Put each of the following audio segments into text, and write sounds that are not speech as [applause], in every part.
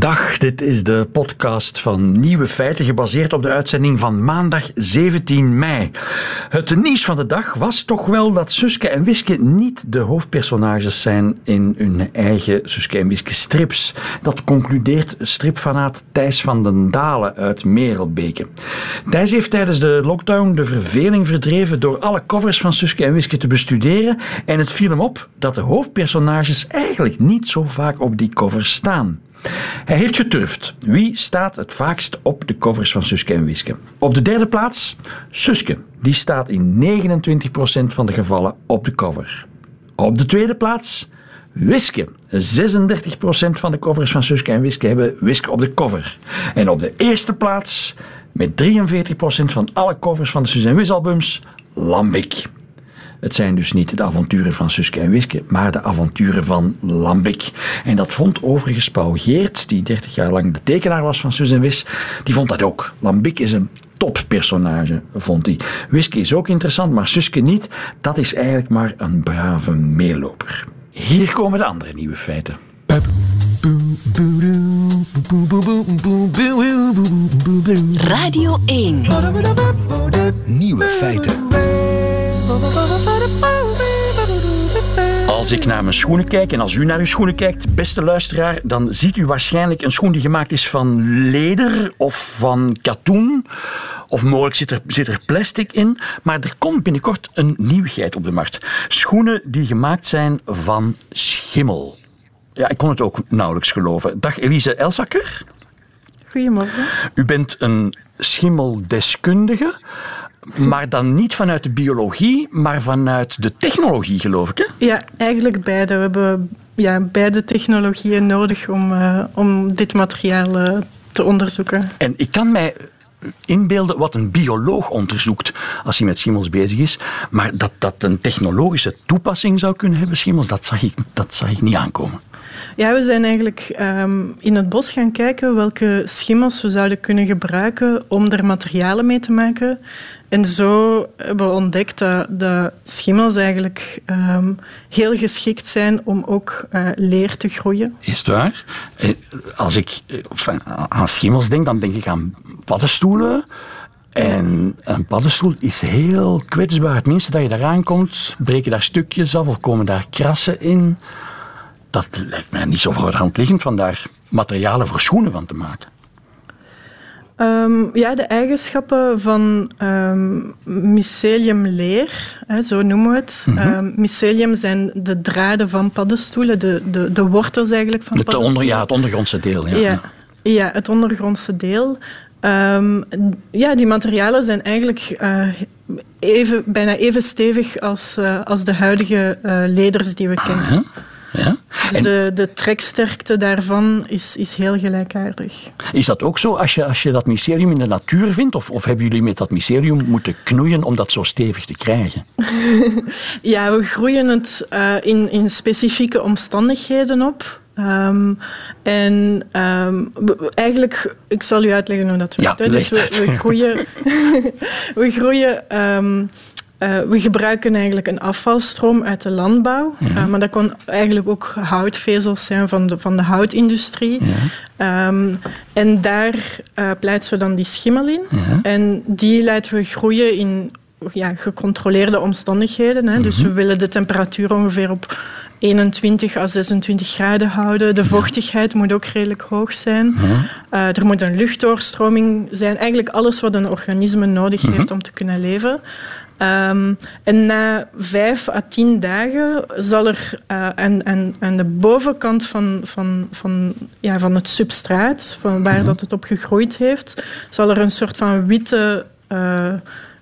Dag, dit is de podcast van Nieuwe Feiten, gebaseerd op de uitzending van maandag 17 mei. Het nieuws van de dag was toch wel dat Suske en Wiske niet de hoofdpersonages zijn in hun eigen Suske en Wiske strips. Dat concludeert stripfanaat Thijs van den Dalen uit Merelbeke. Thijs heeft tijdens de lockdown de verveling verdreven door alle covers van Suske en Wiske te bestuderen en het viel hem op dat de hoofdpersonages eigenlijk niet zo vaak op die covers staan. Hij heeft geturfd. Wie staat het vaakst op de covers van Suske en Wiske? Op de derde plaats Suske. Die staat in 29% van de gevallen op de cover. Op de tweede plaats Wiske. 36% van de covers van Suske en Wiske hebben Wiske op de cover. En op de eerste plaats, met 43% van alle covers van de Suze en Wis albums, Lambik. Het zijn dus niet de avonturen van Suske en Wiske, maar de avonturen van Lambik. En dat vond overigens Paul Geert, die 30 jaar lang de tekenaar was van Suze en Wis, die vond dat ook. Lambik is een toppersonage, vond hij. Wiske is ook interessant, maar Suske niet. Dat is eigenlijk maar een brave meeloper. Hier komen de andere nieuwe feiten. Radio 1. Nieuwe feiten. Als ik naar mijn schoenen kijk en als u naar uw schoenen kijkt, beste luisteraar, dan ziet u waarschijnlijk een schoen die gemaakt is van leder of van katoen. Of mogelijk zit er, zit er plastic in. Maar er komt binnenkort een nieuwigheid op de markt. Schoenen die gemaakt zijn van schimmel. Ja, ik kon het ook nauwelijks geloven. Dag Elise Elsakker. Goedemorgen. U bent een schimmeldeskundige, maar dan niet vanuit de biologie, maar vanuit de technologie, geloof ik. Hè? Ja, eigenlijk beide. We hebben ja, beide technologieën nodig om, uh, om dit materiaal uh, te onderzoeken. En ik kan mij inbeelden wat een bioloog onderzoekt als hij met schimmels bezig is. Maar dat dat een technologische toepassing zou kunnen hebben, schimmels, dat zag ik, dat zag ik niet aankomen. Ja, we zijn eigenlijk um, in het bos gaan kijken welke schimmels we zouden kunnen gebruiken om er materialen mee te maken. En zo hebben we ontdekt dat, dat schimmels eigenlijk um, heel geschikt zijn om ook uh, leer te groeien. Is het waar? Als ik aan schimmels denk, dan denk ik aan paddenstoelen. En een paddenstoel is heel kwetsbaar. Het minste dat je eraan komt, breken daar stukjes af of komen daar krassen in. Dat lijkt mij niet zo voor de hand liggend van daar materialen voor schoenen van te maken. Um, ja, de eigenschappen van um, myceliumleer, hè, zo noemen we het. Mm -hmm. um, mycelium zijn de draden van paddenstoelen, de, de, de wortels eigenlijk van het paddenstoelen. Onder, ja, het ondergrondse deel. Ja, ja, ja het ondergrondse deel. ja, die materialen zijn eigenlijk uh, even, bijna even stevig als, uh, als de huidige uh, leders die we kennen. Ah, ja? Dus de, de treksterkte daarvan is, is heel gelijkaardig. Is dat ook zo als je, als je dat mycelium in de natuur vindt? Of, of hebben jullie met dat mycelium moeten knoeien om dat zo stevig te krijgen? [laughs] ja, we groeien het uh, in, in specifieke omstandigheden op. Um, en um, eigenlijk, ik zal u uitleggen hoe dat werkt. Ja, dus we, we, groeien, [laughs] [laughs] we groeien um, uh, we gebruiken eigenlijk een afvalstroom uit de landbouw. Ja. Uh, maar dat kon eigenlijk ook houtvezels zijn van de, van de houtindustrie. Um, en daar uh, plaatsen we dan die schimmel in. En die laten we groeien in ja, gecontroleerde omstandigheden. Hè. Dus we willen de temperatuur ongeveer op 21 à 26 graden houden. De vochtigheid moet ook redelijk hoog zijn. er moet een luchtdoorstroming zijn. Eigenlijk alles wat een organisme nodig heeft om te kunnen leven. Um, en na vijf à tien dagen zal er uh, aan, aan, aan, de bovenkant van, van, van, ja, van het substraat, van waar mm -hmm. dat het op gegroeid heeft, zal er een soort van witte, uh,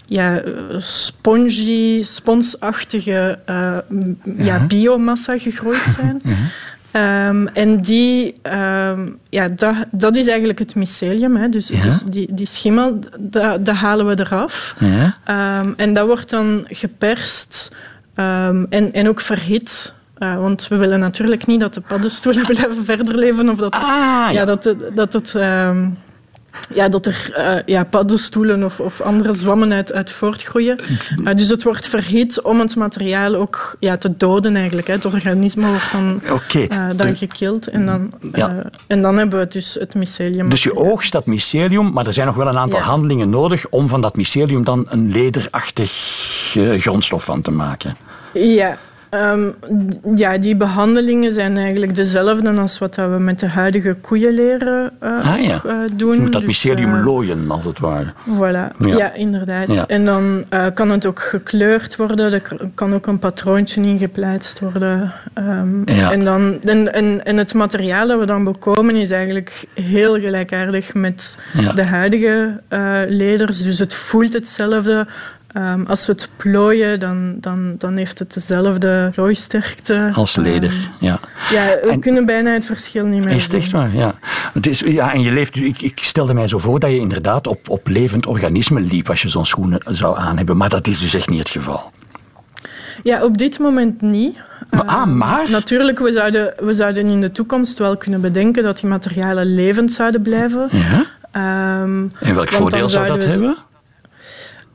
ja, spongy, sponsachtige uh, ja. ja. biomassa gegroeid zijn. Mm -hmm. Um, en die, um, ja, dat, dat is eigenlijk het mycelium. Hè. Dus, ja. dus die, die schimmel, dat, dat halen we eraf. Ja. Um, en dat wordt dan geperst en, en ook verhit. Uh, want we willen natuurlijk niet dat de paddenstoelen [laughs] blijven verder leven. Of dat, ah, ja. dat, dat het... ja, dat er uh, ja, paddenstoelen of, of andere zwammen uit, uit voortgroeien. Uh, dus het wordt verhit om het materiaal ook ja, te doden eigenlijk. Hè. Het organisme wordt dan, okay. uh, dan gekild en dan, ja. en dan hebben we dus het mycelium. Dus je oogst dat mycelium, maar er zijn nog wel een aantal ja. handelingen nodig om van dat mycelium dan een lederachtig grondstof van te maken. Ja, Um, ja, die behandelingen zijn eigenlijk dezelfde als wat we met de huidige koeienleren uh, ah, ja. uh, doen. Je moet dat mycelium dus, uh, looien, als het ware. Voilà, ja, ja inderdaad. Ja. En dan kan het ook gekleurd worden, er kan ook een patroontje ingeplaatst worden. Um, en, dan, en, en, en het materiaal dat we dan bekomen is eigenlijk heel gelijkaardig met de huidige leders. Dus het voelt hetzelfde. Um, als we het plooien, dan, dan, dan heeft het dezelfde plooisterkte. Als leder, um, ja. Ja, we en, kunnen bijna het verschil niet meer Is het echt waar, ja. Het is, ja en je leeft, ik, ik stelde mij zo voor dat je inderdaad op, op levend organisme liep als je zo'n schoenen zou aan hebben. Maar dat is dus echt niet het geval. Ja, op dit moment niet. Maar, ah, maar? Uh, natuurlijk, we zouden, we zouden in de toekomst wel kunnen bedenken dat die materialen levend zouden blijven. Ja. Um, en welk voordeel zou dat hebben?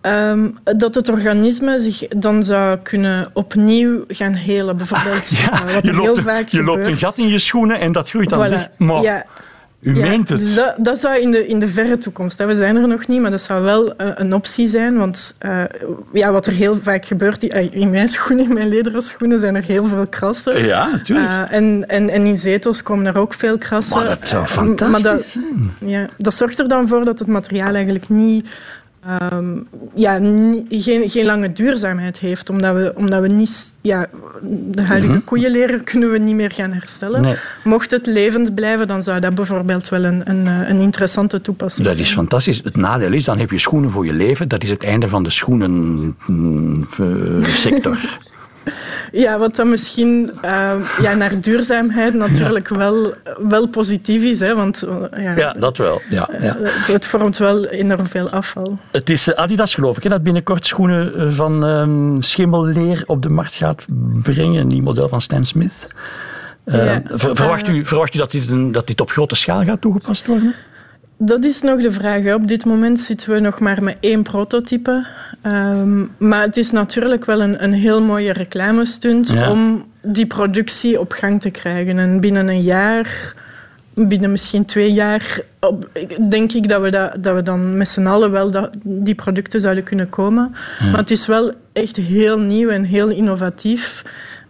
Um, dat het organisme zich dan zou kunnen opnieuw gaan helen, bijvoorbeeld. Ah, ja, wat je, loopt, heel vaak je loopt een gat in je schoenen en dat groeit dan voilà. dicht. Maar ja. u ja, meent het. Dus dat, dat, zou in de, in de verre toekomst, hè. we zijn er nog niet, maar dat zou wel uh, een optie zijn. Want uh, ja, wat er heel vaak gebeurt, in mijn schoenen, in mijn lederen schoenen, zijn er heel veel krassen. Ja, natuurlijk. en, en, en in zetels komen er ook veel krassen. Maar dat zou fantastisch maar dat, ja, dat zorgt er dan voor dat het materiaal eigenlijk niet Um, ja, geen, geen lange duurzaamheid heeft, omdat we, omdat we niet... Ja, de huidige mm -hmm. koeienleer kunnen we niet meer gaan herstellen. Nee. Mocht het levend blijven, dan zou dat bijvoorbeeld wel een, een, een interessante toepassing dat zijn. is fantastisch. Het nadeel is, dan heb je schoenen voor je leven. Dat is het einde van de schoenensector. [laughs] Ja, wat dan misschien uh, ja, naar duurzaamheid natuurlijk ja. wel, wel positief is. Hè, want, ja, ja, dat wel. Ja, ja. Het, het, vormt wel enorm veel afval. Het is Adidas, geloof ik, hè, dat binnenkort schoenen van um, schimmelleer op de markt gaat brengen. Een nieuw model van Stan Smith. Uh, verwacht, u, verwacht u dat dit, dat dit op grote schaal gaat toegepast worden? Dat is nog de vraag. Hè. Op dit moment zitten we nog maar met één prototype. Um, maar het is natuurlijk wel een, een heel mooie reclamestunt ja. om die productie op gang te krijgen. En binnen een jaar, binnen misschien twee jaar, op, denk ik dat we, dat, dat we dan met z'n allen wel dat, die producten zouden kunnen komen. Ja. Maar het is wel echt heel nieuw en heel innovatief.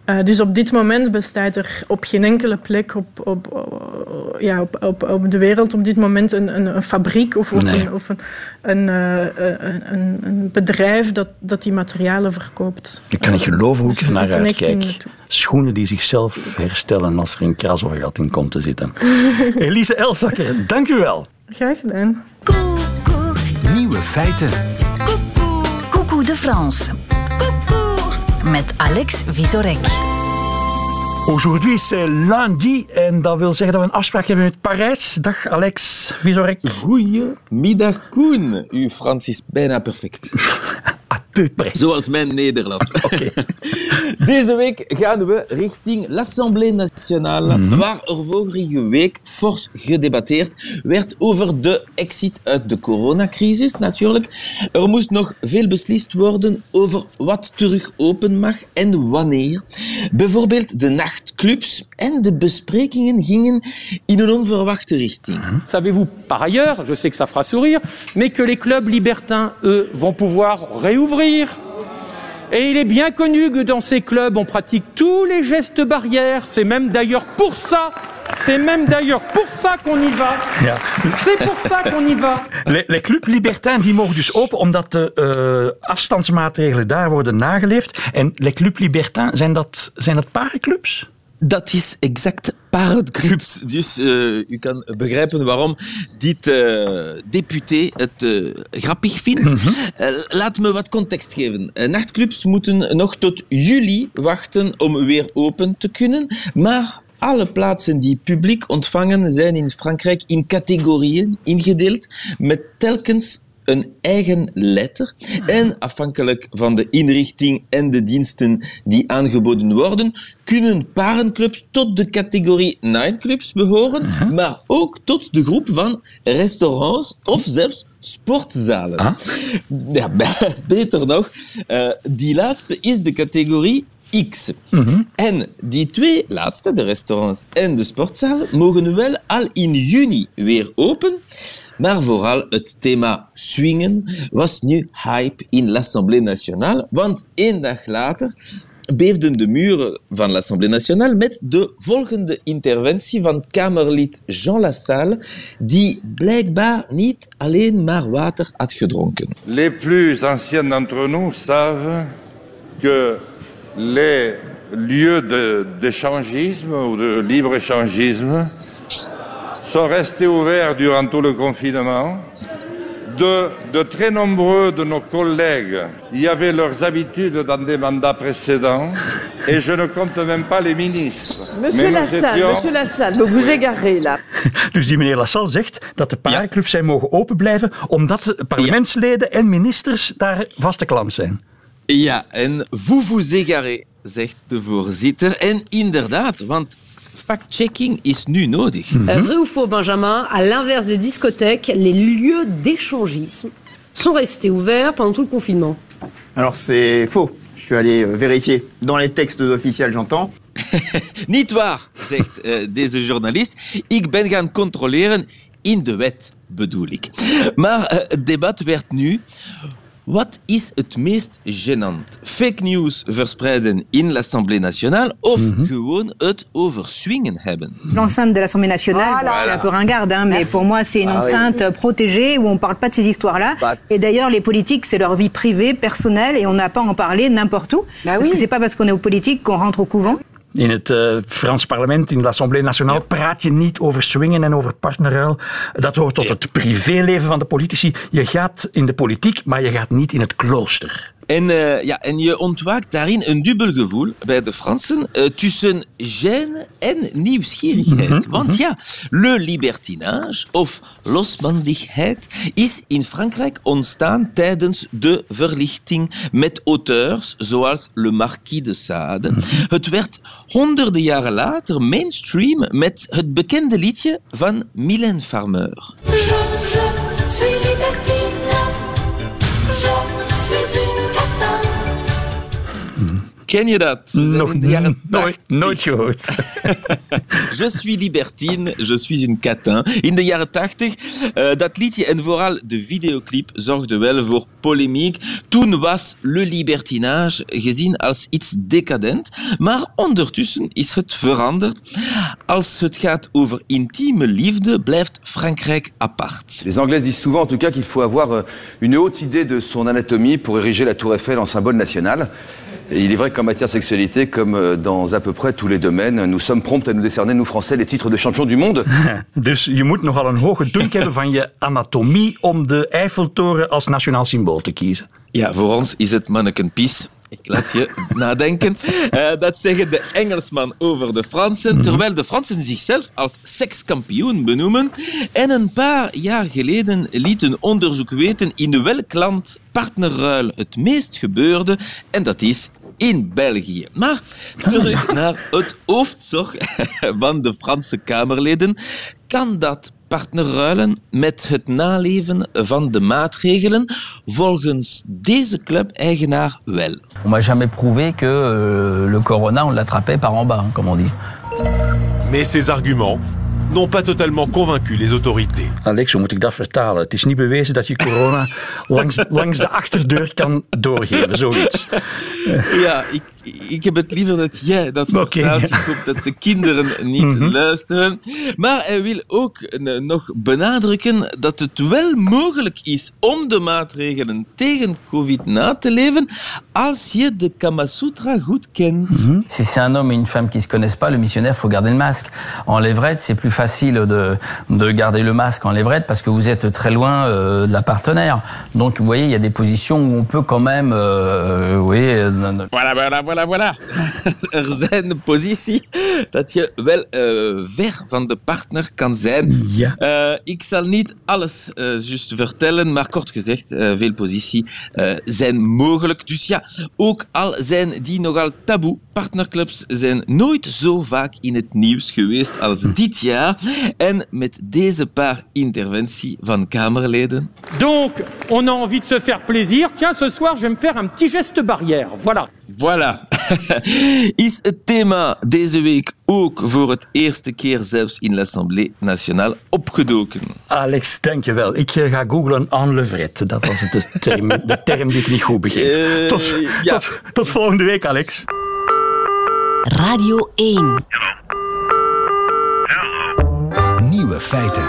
Uh, dus op dit moment bestaat er op geen enkele plek op, op, op, ja, op, op, op de wereld op dit moment een, een, een fabriek of, of, Nee. een, of een, een, uh, een, een bedrijf dat, dat die materialen verkoopt. Ik kan niet geloven hoe ik Dus er naar uitkijk. Schoenen die zichzelf herstellen als er een kras of een gat in komt te zitten. [laughs] Elise Elsakker, dank u wel. Graag gedaan. Nieuwe feiten. Coucou de France. Met Alex Visorek. Aujourd'hui c'est lundi en dat wil zeggen dat we een afspraak hebben met Parijs. Dag Alex Visorek. Goedemiddag Koen. Uw Frans is bijna perfect. [laughs] Zoals mijn Nederlands. [laughs] Oké. [laughs] Deze week gaan we richting l'Assemblée nationale, waar er vorige week fors gedebatteerd werd over de exit uit de coronacrisis natuurlijk. Er moest nog veel beslist worden over wat terug open mag en wanneer. Bijvoorbeeld de nachtclubs en de besprekingen gingen in een onverwachte richting. Savez-vous par ailleurs, je sais que ça fera sourire, mais que les clubs libertins, eux, vont pouvoir réouvrir Et il est bien connu que dans ces clubs, on pratique tous les gestes barrières. C'est même d'ailleurs pour ça, c'est même d'ailleurs pour ça qu'on y va. Ja. C'est pour ça qu'on y va. [laughs] Les, les clubs libertins die mogen dus open omdat de uh, afstandsmaatregelen daar worden nageleefd. En les clubs libertins, zijn dat, zijn dat parenclubs? Dat is exact Dus uh, u kan begrijpen waarom dit uh, député het uh, grappig vindt. Mm -hmm. laat me wat context geven. nachtclubs moeten nog tot juli wachten om weer open te kunnen. Maar alle plaatsen die publiek ontvangen zijn in Frankrijk in categorieën ingedeeld met telkens een eigen letter. En afhankelijk van de inrichting en de diensten die aangeboden worden, kunnen parenclubs tot de categorie nightclubs behoren, maar ook tot de groep van restaurants of zelfs sportzalen. Ah. Ja, [laughs] beter nog, uh, die laatste is de categorie X. En die twee laatste, de restaurants en de sportzalen, mogen wel al in juni weer open. Maar vooral het thema swingen was nu hype in l'Assemblée nationale, want één dag later beefden de muren van l'Assemblée nationale met de volgende interventie van Kamerlid Jean Lassalle, die blijkbaar niet alleen maar water had gedronken. Les plus anciens d'entre nous savent que les lieux d'échangisme ou de libre-échangisme sont restés ouverts durant tout le confinement. De, de, très nombreux de nos collègues y avaient leurs habitudes dans des mandats précédents et je ne compte même pas les ministres. Monsieur Lassalle, étions... monsieur Lassalle, vous vous égarez là. [laughs] Dus die meneer Lassalle zegt dat de parenclubs zijn mogen open blijven omdat parlementsleden en ministers daar vaste klant zijn. Ja, en vous vous égarez, zegt de voorzitter. En inderdaad, want fact-checking is nu nodig. Vrai ou faux, Benjamin À l'inverse des discothèques, les lieux d'échangisme sont restés ouverts pendant tout le confinement. Alors c'est faux. Je suis allé euh, vérifier dans les textes officiels, j'entends. [laughs] Niet waar, zegt uh, deze journalist. Ik ben gaan controleren in de wet, bedoel ik. Maar uh, het debat werd nu Wat is het meest gênant? Fake news verspreiden in l'Assemblée nationale of mm -hmm. gewoon het over swingen hebben? L'enceinte de l'Assemblée nationale, voilà. c'est un peu ringard, hein, mais Merci. pour moi c'est une ah, enceinte oui. protégée où on parle pas de ces histoires-là. Bah. Et d'ailleurs les politiques c'est leur vie privée, personnelle et on n'a pas à en parler n'importe où. Bah parce oui. que c'est pas parce qu'on est aux politiques qu'on rentre au couvent. In het uh, Frans parlement, in l'Assemblée nationale, ja. praat je niet over swingen en over partnerruil. Dat hoort tot het privéleven van de politici. Je gaat in de politiek, maar je gaat niet in het klooster. En, uh, ja, en je ontwaakt daarin een dubbel gevoel bij de Fransen uh, tussen gêne en nieuwsgierigheid. Mm -hmm. Want ja, le libertinage of losbandigheid is in Frankrijk ontstaan tijdens de verlichting met auteurs zoals Le Marquis de Sade. Mm -hmm. Het werd honderden jaren later mainstream met het bekende liedje van Mylène Farmer. Je, je suis libertine. Ken je dat? Jaren [laughs] nooit, nooit gehoord. [laughs] je suis libertine, je suis une catin. In de jaren tachtig, uh, dat liedje en vooral de videoclip zorgden wel voor polemiek. Toen was le libertinage gezien als iets decadent, maar ondertussen is het veranderd. Als het gaat over intieme liefde, blijft Frankrijk apart. Les Anglais disent souvent en tout cas qu'il faut avoir euh, une haute idée de son anatomie pour ériger la tour Eiffel en symbole national. Il est vrai qu'en matière sexualité, comme dans à peu près tous les domaines, nous sommes prompts à nous décerner, nous Français, les titres de champion du monde. [laughs] dus je moet nogal een hoge dunk hebben van je anatomie om de Eiffeltoren als nationaal symbool te kiezen. Ja, voor ons is het manneken pies. Ik laat je [laughs] nadenken. Uh, dat zeggen de Engelsman over de Fransen, terwijl de Fransen zichzelf als sekskampioen benoemen. En een paar jaar geleden liet een onderzoek weten in welk land partnerruil het meest gebeurde. En dat is in België. Maar terug naar het hoofdzorg [laughs] van de Franse Kamerleden. Kan dat partnerruilen met het naleven van de maatregelen volgens deze club-eigenaar wel. On m'a jamais prouvé que euh, le corona, on l'attrapait par en bas, comme on dit. Mais ces arguments n'ont pas totalement convaincu les autorités. Alex, hoe moet ik dat vertalen? Het is niet bewezen dat je corona [laughs] langs, langs de achterdeur kan doorgeven, zoiets. Ja, ik, ik heb het liever dat jij dat vertelt. Ik hoop dat de kinderen niet mm -hmm. luisteren. Maar hij wil ook uh, nog benadrukken dat het wel mogelijk is om de maatregelen tegen COVID na te leven als je de Kama Sutra goed kent. Mm -hmm. Si c'est un homme et une femme qui se connaissent pas, le missionnaire faut garder le masque. En levrette, c'est plus facile de, de garder le masque en levrette parce que vous êtes très loin euh, de la partenaire. Donc vous voyez, il y a des positions où on peut quand même... Euh, oui, voilà, voilà, voilà. Voilà, voilà. [laughs] Er zijn de positie dat je wel uh, ver van de partner kan zijn. Ja. Uh, ik zal niet alles uh, juist vertellen, maar kort gezegd, veel positie zijn mogelijk. Dus ja, ook al zijn die nogal taboe, partnerclubs zijn nooit zo vaak in het nieuws geweest als hm. dit jaar. En met deze paar interventie van Kamerleden. Donc, on a envie de se faire plaisir. Tiens, ce soir, je vais me faire un petit geste barrière. Voilà. Voilà. [laughs] Is het thema deze week ook voor het eerste keer zelfs in l'Assemblée nationale opgedoken? Alex, dankjewel. Ik eh, ga googlen en levrette. Dat was de term, [laughs] de term die ik niet goed begreep. Uh, tot, ja. tot, tot volgende week, Alex. Radio 1. Nieuwe feiten.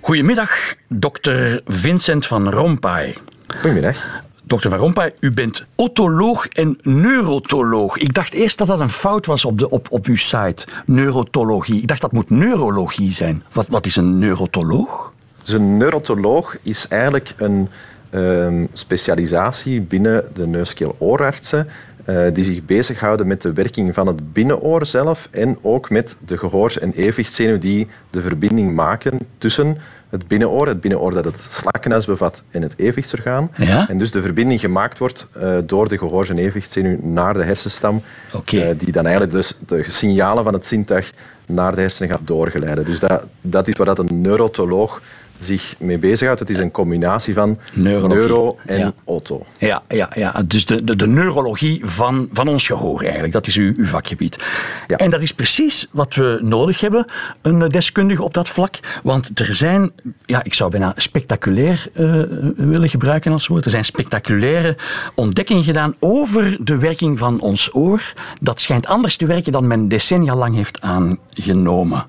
Goedemiddag, dokter Vincent van Rompuy. Goedemiddag. Dokter Van Rompuy, u bent otoloog en neurotoloog. Ik dacht eerst dat dat een fout was op, de, op, op uw site, neurotologie. Ik dacht dat moet neurologie zijn. Wat, wat is een neurotoloog? Dus een neurotoloog is eigenlijk een uh, specialisatie binnen de neuskeel-oorartsen die zich bezighouden met de werking van het binnenoor zelf en ook met de gehoors- en evenwichtszenuw die de verbinding maken tussen het binnenoor, het binnenoor dat het slakkenhuis bevat en het evenwichtsorgaan. Ja? En dus de verbinding gemaakt wordt uh, door de gehoors- en evenwichtszenuw naar de hersenstam, okay. uh, die dan eigenlijk dus de signalen van het zintuig naar de hersenen gaat doorgeleiden. Dus dat, dat is waar dat een neurotoloog zich mee bezighoudt. Het is een combinatie van Neurologie. neuro en ja. auto. Ja, ja, ja. dus de, de, de neurologie van, van ons gehoor eigenlijk. Dat is uw, uw vakgebied. Ja. En dat is precies wat we nodig hebben, een deskundige op dat vlak. Want er zijn, ja, ik zou bijna spectaculair uh, willen gebruiken als woord, er zijn spectaculaire ontdekkingen gedaan over de werking van ons oor. Dat schijnt anders te werken dan men decennia lang heeft aangenomen.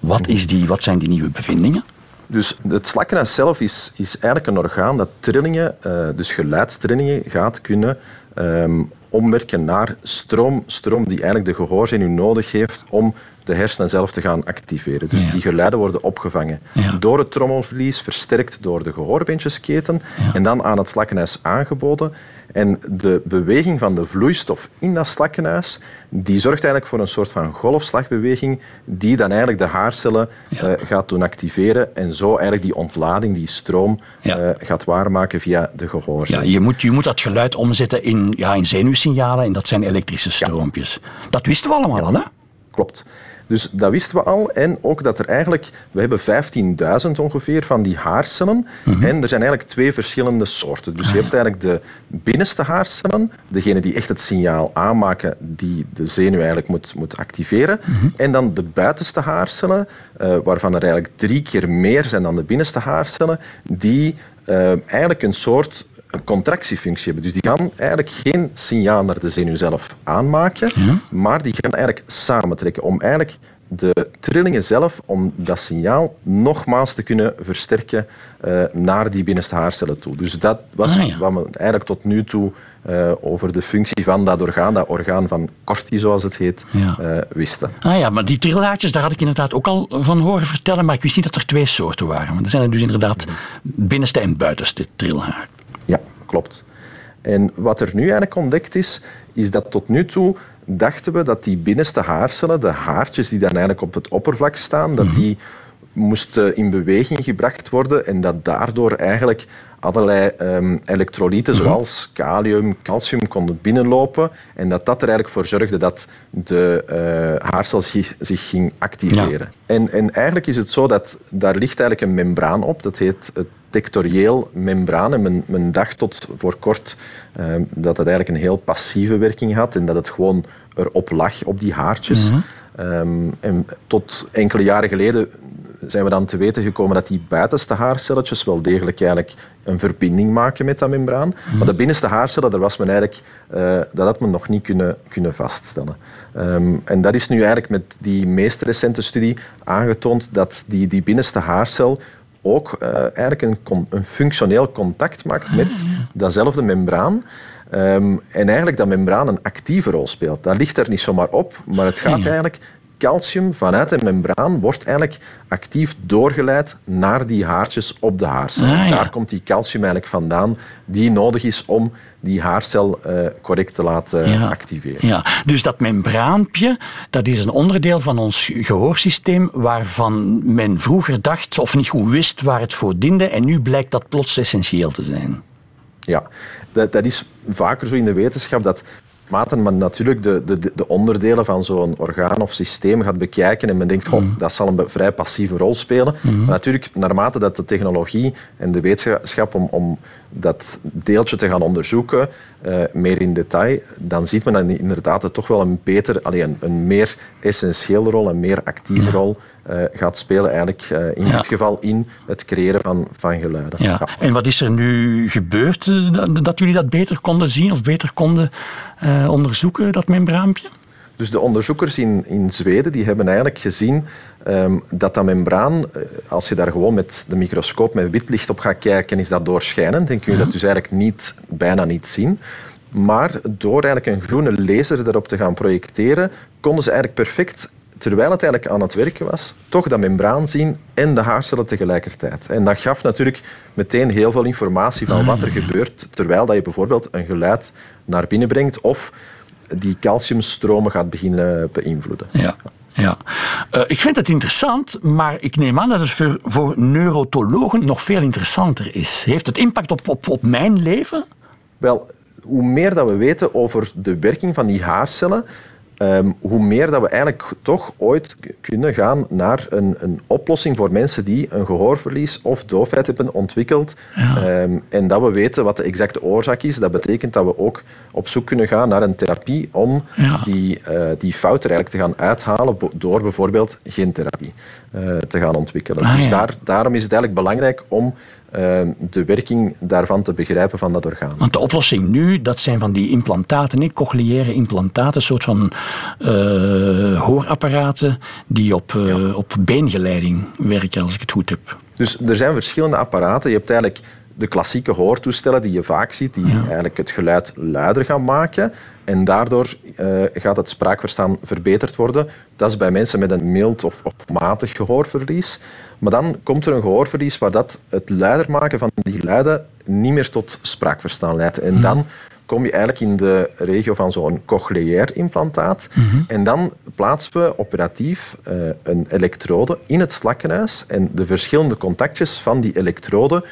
Wat, is die, wat zijn die nieuwe bevindingen? Dus het slakkenhuis zelf is, is eigenlijk een orgaan dat trillingen, uh, dus geluidstrillingen, gaat kunnen um, omwerken naar stroom, stroom die eigenlijk de gehoorzenuw nodig heeft om de hersenen zelf te gaan activeren. Dus ja. die geluiden worden opgevangen ja. door het trommelvlies, versterkt door de gehoorbeentjesketen ja. en dan aan het slakkenhuis aangeboden. En de beweging van de vloeistof in dat slakkenhuis, die zorgt eigenlijk voor een soort van golfslagbeweging die dan eigenlijk de haarcellen uh, gaat doen activeren en zo eigenlijk die ontlading, die stroom uh, gaat waarmaken via de gehoorzenuw. Ja, je, moet, je moet dat geluid omzetten in, ja, in zenuwsignalen en dat zijn elektrische stroompjes. Dat wisten we allemaal al, hè? Klopt. Dus dat wisten we al. En ook dat er eigenlijk, we hebben 15.000 ongeveer van die haarcellen. Mhm. Mm -hmm. En er zijn eigenlijk twee verschillende soorten. Dus je hebt eigenlijk de binnenste haarcellen, degene die echt het signaal aanmaken die de zenuw eigenlijk moet, moet activeren. Mhm. Mm -hmm. En dan de buitenste haarcellen, uh, waarvan er eigenlijk drie keer meer zijn dan de binnenste haarcellen, die uh, eigenlijk een soort een contractiefunctie hebben. Dus die gaan eigenlijk geen signaal naar de zenuw zelf aanmaken, ja. maar die gaan eigenlijk samentrekken om eigenlijk de trillingen zelf, om dat signaal nogmaals te kunnen versterken uh, naar die binnenste haarcellen toe. Dus dat was ah, ja. wat we eigenlijk tot nu toe uh, over de functie van dat orgaan, dat orgaan van Corti zoals het heet, ja. uh, wisten. Ah ja, maar die trillaatjes, daar had ik inderdaad ook al van horen vertellen, maar ik wist niet dat er twee soorten waren. Want er zijn er dus inderdaad binnenste en buitenste trilhaar. Ja, klopt. En wat er nu eigenlijk ontdekt is, is dat tot nu toe dachten we dat die binnenste haarcellen, de haartjes die dan eigenlijk op het oppervlak staan, dat die moesten in beweging gebracht worden en dat daardoor eigenlijk allerlei um, elektrolyten zoals kalium, calcium konden binnenlopen en dat dat er eigenlijk voor zorgde dat de uh, haarcel zich, zich, ging activeren. Ja. En, en eigenlijk is het zo dat daar ligt eigenlijk een membraan op, dat heet het tectorieel membraan. En men, men dacht tot voor kort uh, dat het eigenlijk een heel passieve werking had en dat het gewoon erop lag, op die haartjes. Mm -hmm. um, en tot enkele jaren geleden zijn we dan te weten gekomen dat die buitenste haarcelletjes wel degelijk eigenlijk een verbinding maken met dat membraan. Mhm. Maar de binnenste haarcellen, daar was men eigenlijk, uh, dat had men nog niet kunnen, kunnen vaststellen. Um, en dat is nu eigenlijk met die meest recente studie aangetoond dat die, die binnenste haarcel ook uh, eigenlijk een, een, functioneel contact maakt Ah, met datzelfde membraan. Um, en eigenlijk dat membraan een actieve rol speelt. Dat ligt er niet zomaar op, maar het gaat eigenlijk calcium vanuit de membraan wordt eigenlijk actief doorgeleid naar die haartjes op de haarcel. Ah, ja. Daar komt die calcium eigenlijk vandaan die nodig is om die haarcel eh, correct te laten Ja. activeren. Ja, dus dat membraampje, dat is een onderdeel van ons gehoorsysteem waarvan men vroeger dacht of niet goed wist waar het voor diende en nu blijkt dat plots essentieel te zijn. Ja, dat, dat is vaker zo in de wetenschap dat maten men natuurlijk de, de, de onderdelen van zo'n orgaan of systeem gaat bekijken en men denkt, goh, dat zal een vrij passieve rol spelen. Maar natuurlijk, naarmate dat de technologie en de wetenschap om, om dat deeltje te gaan onderzoeken, eh, meer in detail, dan ziet men dat inderdaad het toch wel een beter, allee, een, een meer essentiële rol, een meer actieve rol eh, gaat spelen eigenlijk eh, in Ja. dit geval in het creëren van, van geluiden. Ja. En wat is er nu gebeurd eh, dat- dat jullie dat beter konden zien of beter konden onderzoeken, dat membraampje? Dus de onderzoekers in, in Zweden die hebben eigenlijk gezien ehm, dat dat membraan, als je daar gewoon met de microscoop met wit licht op gaat kijken, is dat doorschijnend en kun je dat dus eigenlijk niet, bijna niet zien. Maar door eigenlijk een groene laser erop te gaan projecteren, konden ze eigenlijk perfect, terwijl het eigenlijk aan het werken was, toch dat membraan zien en de haarcellen tegelijkertijd. En dat gaf natuurlijk meteen heel veel informatie van wat er gebeurt, terwijl dat je bijvoorbeeld een geluid naar binnen brengt of die calciumstromen gaat beginnen beïnvloeden. Ja. Ja. Eh, ik vind het interessant, maar ik neem aan dat het voor, voor neurotologen nog veel interessanter is. Heeft het impact op, op, op mijn leven? Wel, hoe meer dat we weten over de werking van die haarcellen, ehm, hoe meer dat we eigenlijk toch ooit kunnen gaan naar een, een oplossing voor mensen die een gehoorverlies of doofheid hebben ontwikkeld. Ehm, en dat we weten wat de exacte oorzaak is. Dat betekent dat we ook op zoek kunnen gaan naar een therapie om Ja. die, eh, die fout er eigenlijk te gaan uithalen door bijvoorbeeld gentherapie eh, te gaan ontwikkelen. Ah, dus ja. daar, daarom is het eigenlijk belangrijk om de werking daarvan te begrijpen van dat orgaan. Want de oplossing nu, dat zijn van die implantaten, hè, cochleaire implantaten, een soort van eh, hoorapparaten die op, eh, op beengeleiding werken, als ik het goed heb. Dus er zijn verschillende apparaten. Je hebt eigenlijk de klassieke hoortoestellen die je vaak ziet, die eigenlijk het geluid luider gaan maken. En daardoor eh, gaat het spraakverstaan verbeterd worden. Dat is bij mensen met een mild of, of matig gehoorverlies. Maar dan komt er een gehoorverlies waar dat het luider maken van die geluiden niet meer tot spraakverstaan leidt. En dan kom je eigenlijk in de regio van zo'n cochleair implantaat. En dan plaatsen we operatief eh, een elektrode in het slakkenhuis. En de verschillende contactjes van die elektrode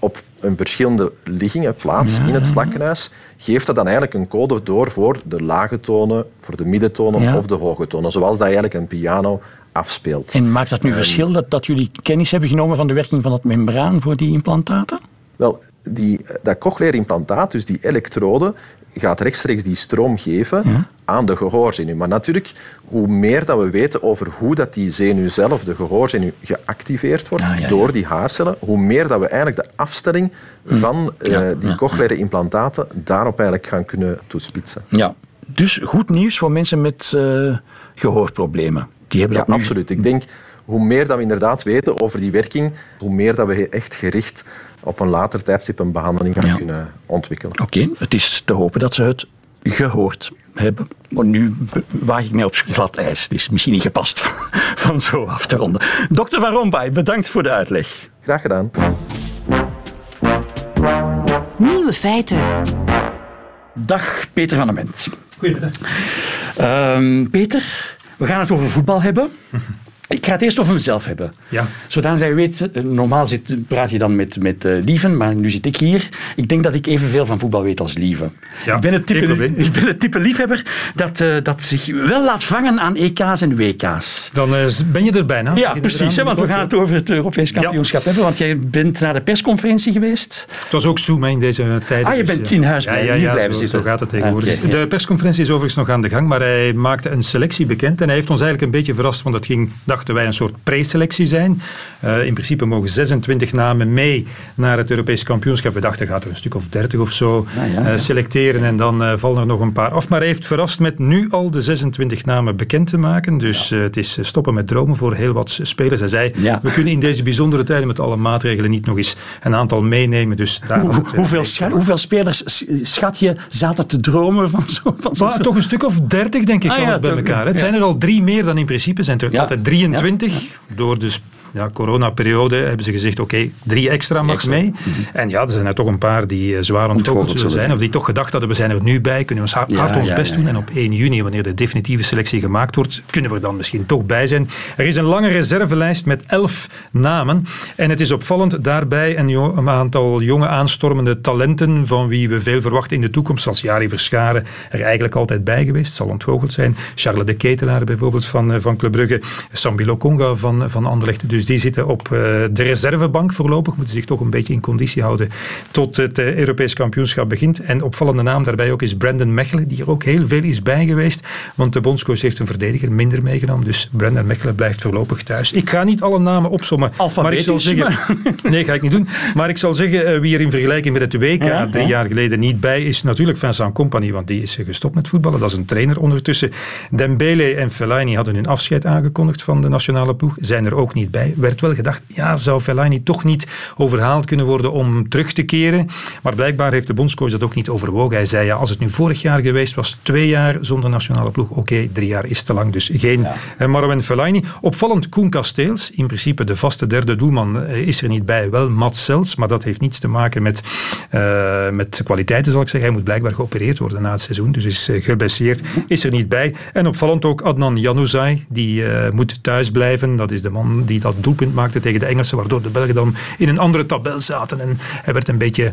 op een verschillende liggingen plaats in het slakkenhuis, geeft dat dan eigenlijk een code door voor de lage tonen, voor de middentonen Ja. of de hoge tonen, zoals dat eigenlijk een piano afspeelt. En maakt dat nu verschil dat, dat jullie kennis hebben genomen van de werking van dat membraan voor die implantaten? Wel, die, dat cochleair implantaat, dus die elektrode, gaat rechtstreeks die stroom geven aan de gehoorzenuw. Maar natuurlijk, hoe meer dat we weten over hoe dat die zenuw zelf, de gehoorzenuw, geactiveerd wordt door die haarcellen, hoe meer dat we eigenlijk de afstelling van eh, Ja, die ja, cochleaire implantaten daarop eigenlijk gaan kunnen toespitsen. Ja. Dus goed nieuws voor mensen met eh, gehoorproblemen. Die hebben Ja, dat nu. absoluut. Ik denk, hoe meer dat we inderdaad weten over die werking, hoe meer dat we echt gericht op een later tijdstip een behandeling gaan Ja. kunnen ontwikkelen. Oké, het is te hopen dat ze het gehoord hebben. Maar nu waag ik mij op glad ijs. Het is misschien niet gepast [laughs] van zo af te ronden. Dokter Van Rompuy, bedankt voor de uitleg. Graag gedaan. Nieuwe feiten. Dag Peter van den Bent. Goedemiddag. Ehm, Peter, we gaan het over voetbal hebben. [laughs] Ik ga het eerst over mezelf hebben. Ja. Zodat jij weet, eh, normaal zit, praat je dan met, met eh, Lieven, maar nu zit ik hier. Ik denk dat ik evenveel van voetbal weet als Lieven. Ja, ik, ben het type, ik [laughs] ben het type liefhebber dat, eh, dat zich wel laat vangen aan EK's en WK's. Dan ben je er bijna. Ja, Je precies. Hè, want we gaan het over het Europees kampioenschap hebben. Want jij bent naar de persconferentie geweest. Het was ook Zoom in deze tijden. Ah, je dus, bent in huis blijven, ja, hier blijven zo, zitten. Zo gaat het tegenwoordig. Ja. De persconferentie is overigens nog aan de gang, maar hij maakte een selectie bekend en hij heeft ons eigenlijk een beetje verrast, want het ging dag dachten wij, een soort preselectie zijn. Uh, in principe mogen 26 namen mee naar het Europees kampioenschap. We dachten, gaat er een stuk of 30 of zo ja, ja. selecteren en dan uh, vallen er nog een paar af. Maar hij heeft verrast met nu al de 26 namen bekend te maken. Dus het is stoppen met dromen voor heel wat spelers. Hij zei, we kunnen in deze bijzondere tijden met alle maatregelen niet nog eens een aantal meenemen. Dus daar Hoe, hoeveel, hoeveel, spelers schat je zaten te dromen van zo? Van zo toch een stuk of 30 denk ik ah, bij elkaar. Het zijn er al drie meer dan in principe. zijn er altijd 23 door de ja, coronaperiode hebben ze gezegd, oké, drie extra mag mee. Mhm. En ja, er zijn er toch een paar die uh, zwaar ontgoocheld zullen zijn. Of die toch gedacht hadden, we zijn er nu bij, kunnen we hard, hard ons best doen. En op 1 juni, wanneer de definitieve selectie gemaakt wordt, kunnen we er dan misschien toch bij zijn. Er is een lange reservelijst met elf namen. En het is opvallend daarbij een, een aantal jonge aanstormende talenten van wie we veel verwachten in de toekomst. Zoals Jari Verscharen er eigenlijk altijd bij geweest, zal ontgoocheld zijn. Charles de Ketelaar bijvoorbeeld van, eh, van Club Brugge. Sambilo Conga van, van Anderlecht. Dus die zitten op eh, de reservebank voorlopig, moeten zich toch een beetje in conditie houden tot het eh, Europees kampioenschap begint. En opvallende naam daarbij ook is Brandon Mechelen, die er ook heel veel is bij geweest, want de bondscoach heeft een verdediger minder meegenomen, dus Brandon Mechelen blijft voorlopig thuis. Ik ga niet alle namen opsommen, maar ik zal zeggen... [laughs] Nee, ga ik niet doen. Maar ik zal zeggen, eh, wie er in vergelijking met het WK drie jaar geleden niet bij is, natuurlijk Vincent Company, want die is gestopt met voetballen. Dat is een trainer ondertussen. Dembele en Fellaini hadden hun afscheid aangekondigd van de nationale ploeg, zijn er ook niet bij werd wel gedacht, ja, zou Fellaini toch niet overhaald kunnen worden om terug te keren? Maar blijkbaar heeft de bondscoach dat ook niet overwogen. Hij zei, ja, als het nu vorig jaar geweest was, twee jaar zonder nationale ploeg, oké, drie jaar is te lang, dus geen ja. Eh, Marwan Fellaini. Opvallend Koen Kasteels, in principe de vaste derde doelman, eh, is er niet bij. Wel Mats Sels, maar dat heeft niets te maken met, uh, met kwaliteiten, zal ik zeggen. Hij moet blijkbaar geopereerd worden na het seizoen, dus is geblesseerd, is er niet bij. En opvallend ook Adnan Januzaj, die uh, moet thuis blijven. Dat is de man die dat doelpunt maakte tegen de Engelsen, waardoor de Belgen dan in een andere tabel zaten. En hij werd een beetje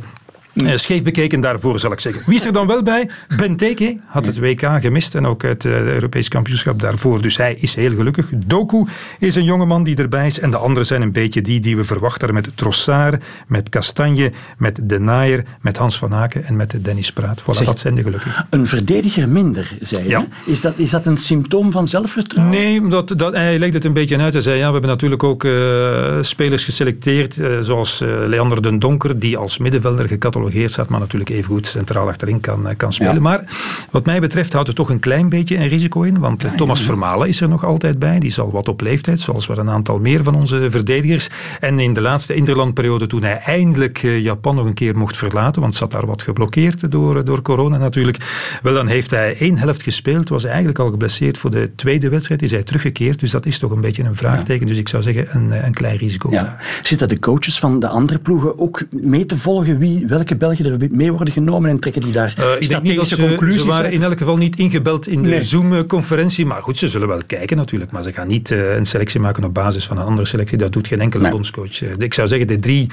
scheef bekeken daarvoor, zal ik zeggen. Wie is er dan wel bij? Benteke had het WK gemist en ook het uh, Europees kampioenschap daarvoor. Dus hij is heel gelukkig. Doku is een jongeman die erbij is. En de anderen zijn een beetje die die we verwachten met Trossard, met Kastanje, met De Naaier, met Hans van Aken en met Dennis Praat. Voilà, dat zijn de gelukkig. Een verdediger minder, zei je. Ja. Is, dat, is dat een symptoom van zelfvertrouwen? Nee, dat, dat, hij legde het een beetje uit. Hij zei, ja, we hebben natuurlijk ook uh, spelers geselecteerd, zoals Leander den Donker, die als middenvelder gecatalogeerd staat, maar natuurlijk even goed centraal achterin kan, eh, kan spelen. Maar wat mij betreft houdt er toch een klein beetje een risico in, want eh, Thomas Vermalen is er nog altijd bij. Die zal wat op leeftijd, zoals wel een aantal meer van onze verdedigers. En in de laatste interlandperiode, toen hij eindelijk eh, Japan nog een keer mocht verlaten, want zat daar wat geblokkeerd door, door corona natuurlijk, wel dan heeft hij één helft gespeeld, was hij eigenlijk al geblesseerd voor de tweede wedstrijd, is hij teruggekeerd. Dus dat is toch een beetje een vraagteken. Dus ik zou zeggen een, een klein risico. Ja. Zitten de coaches van de andere ploegen ook mee te volgen wie, welke België er mee worden genomen en trekken die daar uh, strategische ze, conclusies Ze waren in elk geval niet ingebeld in de Zoom-conferentie, maar goed, ze zullen wel kijken natuurlijk, maar ze gaan niet uh, een selectie maken op basis van een andere selectie. Dat doet geen enkele nee. bondscoach. Uh, ik zou zeggen, de drie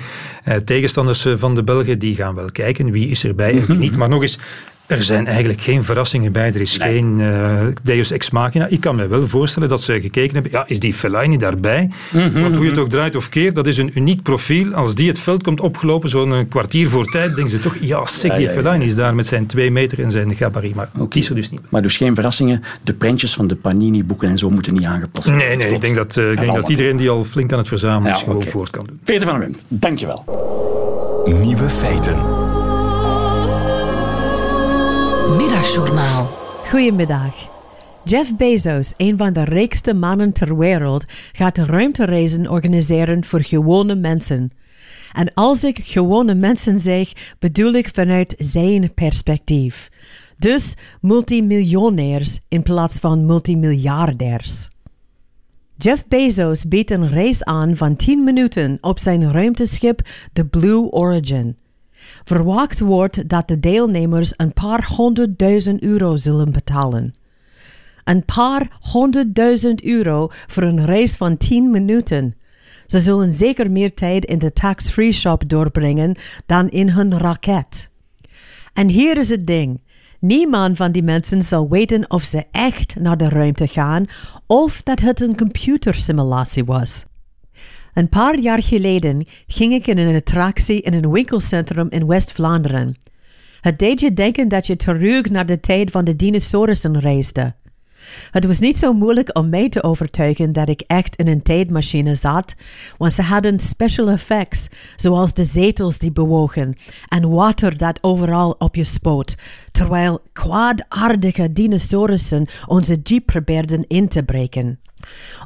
tegenstanders van de Belgen, die gaan wel kijken. Wie is erbij en wie niet. Maar nog eens, er zijn eigenlijk geen verrassingen bij. Er is geen uh, Deus Ex Machina. Ik kan me wel voorstellen dat ze gekeken hebben. Ja, is die Fellaini daarbij? Mm -hmm, Want hoe je het ook draait of keert, dat is een uniek profiel. Als die het veld komt opgelopen, zo'n kwartier voor tijd, denken ze toch, ja, zeg, ja, die ja, Fellaini is daar met zijn twee meter en zijn gabarit. Maar okay. kies er dus niet. Maar dus geen verrassingen. De prentjes van de Panini-boeken en zo moeten niet aangepast worden. Nee, nee. Ik denk dat, uh, ik denk dat iedereen die al flink aan het verzamelen is, gewoon okay. voort kan doen. Peter van der Wendt, dankjewel. Nieuwe feiten. Middagjournaal. Goedemiddag. Jeff Bezos, een van de rijkste mannen ter wereld, gaat ruimtereizen organiseren voor gewone mensen. En als ik gewone mensen zeg, bedoel ik vanuit zijn perspectief. Dus multimiljonairs in plaats van multimiljardairs. Jeff Bezos biedt een reis aan van 10 minuten op zijn ruimteschip de Blue Origin. Verwacht wordt dat de deelnemers een paar honderdduizend euro zullen betalen. Een paar honderdduizend euro voor een reis van 10 minuten. Ze zullen zeker meer tijd in de tax-free shop doorbrengen dan in hun raket. En hier is het ding. Niemand van die mensen zal weten of ze echt naar de ruimte gaan of dat het een computersimulatie was. Een paar jaar geleden ging ik in een attractie in een winkelcentrum in West-Vlaanderen. Het deed je denken dat je terug naar de tijd van de dinosaurussen reisde. Het was niet zo moeilijk om mij te overtuigen dat ik echt in een tijdmachine zat, want ze hadden special effects, zoals de zetels die bewogen en water dat overal op je spoot, terwijl kwaadaardige dinosaurussen onze jeep probeerden in te breken.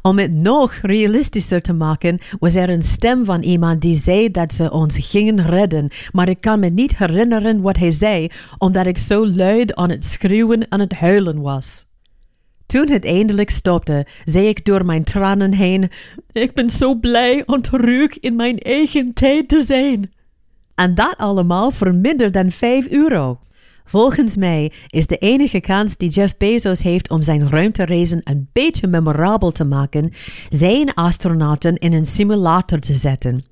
Om het nog realistischer te maken, was er een stem van iemand die zei dat ze ons gingen redden, maar ik kan me niet herinneren wat hij zei, omdat ik zo luid aan het schreeuwen en het huilen was. Toen het eindelijk stopte, zei ik door mijn tranen heen: Ik ben zo blij om terug in mijn eigen tijd te zijn. En dat allemaal voor minder dan 5 euro. Volgens mij is de enige kans die Jeff Bezos heeft om zijn ruimtereizen een beetje memorabel te maken, zijn astronauten in een simulator te zetten.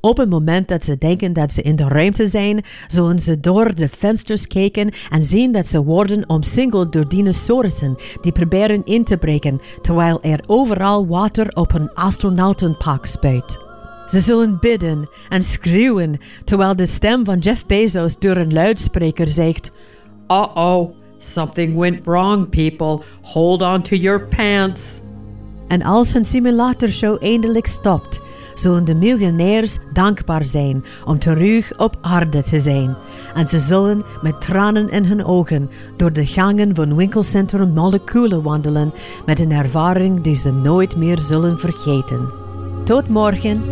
Op het moment dat ze denken dat ze in de ruimte zijn, zullen ze door de vensters kijken en zien dat ze worden omsingeld door dinosaurussen die proberen in te breken, terwijl er overal water op hun astronautenpak spuit. Ze zullen bidden en schreeuwen, terwijl de stem van Jeff Bezos door een luidspreker zegt: Uh-oh, something went wrong, people. Hold on to your pants. En als hun simulatorshow eindelijk stopt, zullen de miljonairs dankbaar zijn om terug op aarde te zijn. En ze zullen met tranen in hun ogen door de gangen van winkelcentrum Moleculen wandelen met een ervaring die ze nooit meer zullen vergeten. Tot morgen.